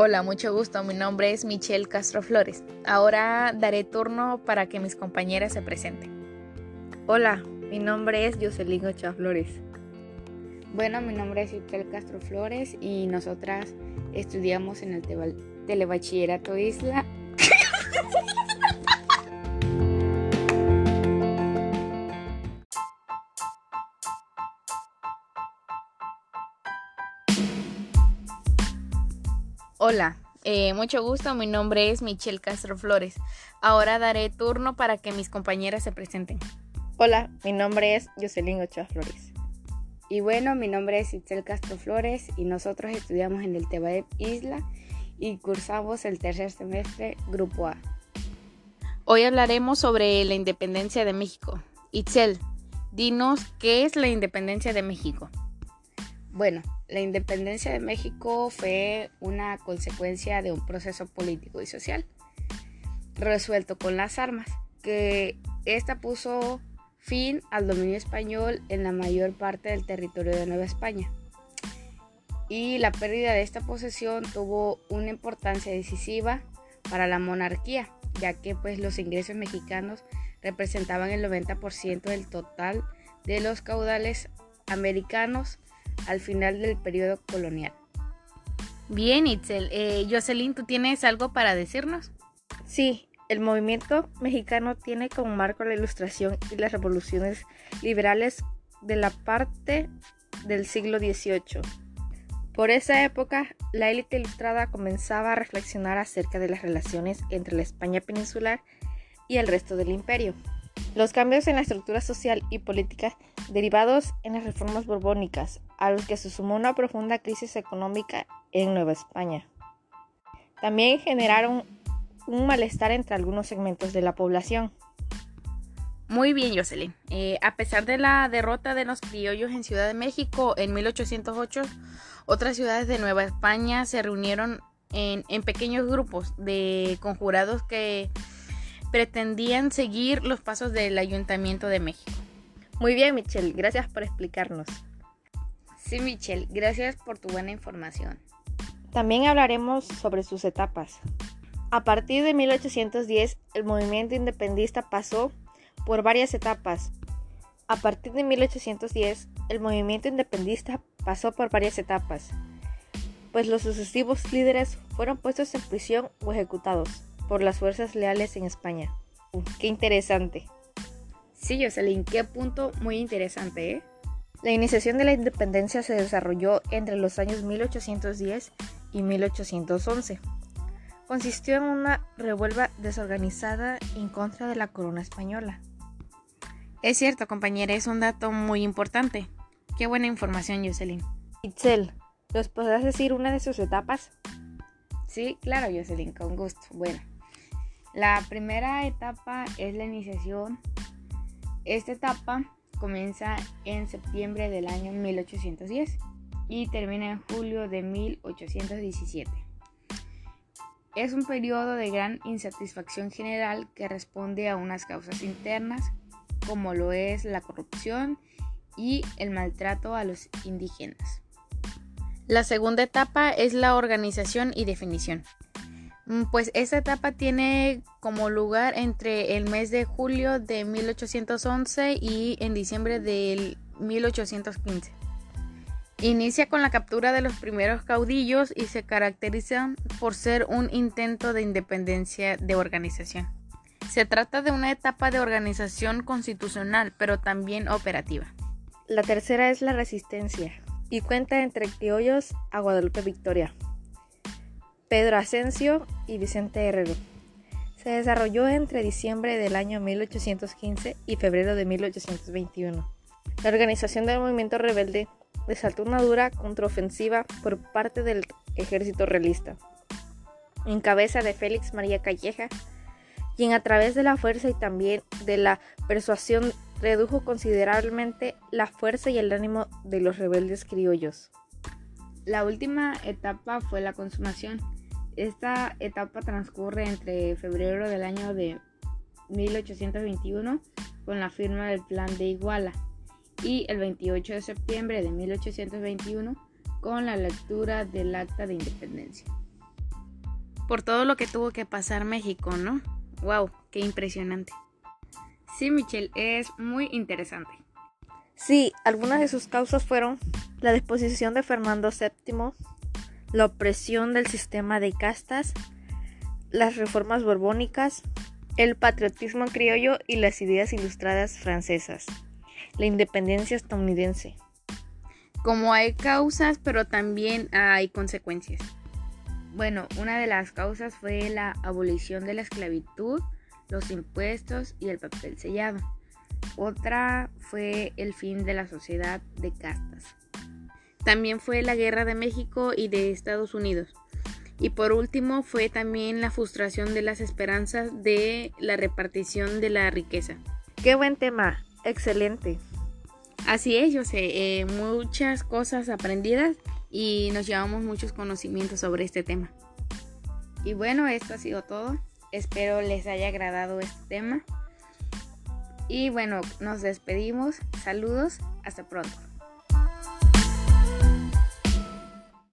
Hola, mucho gusto. Mi nombre es Michelle Castro Flores. Ahora daré turno para que mis compañeras se presenten. Hola, mi nombre es Jocelyn Ochoa Flores. Bueno, mi nombre es Michelle Castro Flores y nosotras estudiamos en el Telebachillerato Isla. Hola, eh, mucho gusto. Mi nombre es Michelle Castro Flores. Ahora daré turno para que mis compañeras se presenten. Hola, mi nombre es Jocelyn Ochoa Flores. Y bueno, mi nombre es Itzel Castro Flores y nosotros estudiamos en el TEBAEP Isla y cursamos el tercer semestre Grupo A. Hoy hablaremos sobre la independencia de México. Itzel, dinos qué es la independencia de México. Bueno, la independencia de México fue una consecuencia de un proceso político y social resuelto con las armas, que esta puso fin al dominio español en la mayor parte del territorio de Nueva España. Y la pérdida de esta posesión tuvo una importancia decisiva para la monarquía, ya que pues los ingresos mexicanos representaban el 90% del total de los caudales americanos al final del periodo colonial. Bien, Itzel. Eh, Jocelyn, ¿tú tienes algo para decirnos? Sí, el movimiento mexicano tiene como marco la ilustración y las revoluciones liberales de la parte del siglo XVIII. Por esa época, la élite ilustrada comenzaba a reflexionar acerca de las relaciones entre la España peninsular y el resto del imperio. Los cambios en la estructura social y política derivados en las reformas borbónicas, a los que se sumó una profunda crisis económica en Nueva España. También generaron un malestar entre algunos segmentos de la población. Muy bien, Jocelyn. Eh, a pesar de la derrota de los criollos en Ciudad de México en 1808, otras ciudades de Nueva España se reunieron en, en pequeños grupos de conjurados que pretendían seguir los pasos del Ayuntamiento de México. Muy bien, Michelle, gracias por explicarnos. Sí, Michelle, gracias por tu buena información. También hablaremos sobre sus etapas. A partir de 1810, el movimiento independista pasó por varias etapas. A partir de 1810, el movimiento independista pasó por varias etapas, pues los sucesivos líderes fueron puestos en prisión o ejecutados por las fuerzas leales en España. ¡Qué interesante! Sí, Jocelyn, qué punto muy interesante, ¿eh? La iniciación de la independencia se desarrolló entre los años 1810 y 1811. Consistió en una revuelta desorganizada en contra de la corona española. Es cierto, compañera, es un dato muy importante. Qué buena información, Jocelyn. Itzel, ¿nos podrás decir una de sus etapas? Sí, claro, Jocelyn, con gusto. Bueno, la primera etapa es la iniciación. Esta etapa comienza en septiembre del año 1810 y termina en julio de 1817. Es un periodo de gran insatisfacción general que responde a unas causas internas como lo es la corrupción y el maltrato a los indígenas. La segunda etapa es la organización y definición. Mm, pues esta etapa tiene como lugar entre el mes de julio de 1811 y en diciembre de 1815. Inicia con la captura de los primeros caudillos y se caracteriza por ser un intento de independencia de organización. Se trata de una etapa de organización constitucional, pero también operativa. La tercera es la resistencia y cuenta entre criollos a Guadalupe Victoria. Pedro Asensio y Vicente Herrero. Se desarrolló entre diciembre del año 1815 y febrero de 1821. La organización del movimiento rebelde desató una dura contraofensiva por parte del ejército realista, en cabeza de Félix María Calleja, quien a través de la fuerza y también de la persuasión redujo considerablemente la fuerza y el ánimo de los rebeldes criollos. La última etapa fue la consumación, esta etapa transcurre entre febrero del año de 1821 con la firma del Plan de Iguala y el 28 de septiembre de 1821 con la lectura del Acta de Independencia. por todo lo que tuvo que pasar México, ¿no? ¡Wow! ¡Qué impresionante! Sí, Michelle, es muy interesante. Sí, algunas de sus causas fueron la disposición de Fernando VII, la opresión del sistema de castas, las reformas borbónicas, el patriotismo criollo y las ideas ilustradas francesas, la independencia estadounidense. Como hay causas, pero también hay consecuencias. Bueno, una de las causas fue la abolición de la esclavitud, los impuestos y el papel sellado. Otra fue el fin de la sociedad de castas. También fue la guerra de México y de Estados Unidos. Y por último fue también la frustración de las esperanzas de la repartición de la riqueza. Qué buen tema, excelente. Así es, yo sé, eh, muchas cosas aprendidas y nos llevamos muchos conocimientos sobre este tema. Y bueno, esto ha sido todo. Espero les haya agradado este tema. Y bueno, nos despedimos. Saludos. Hasta pronto.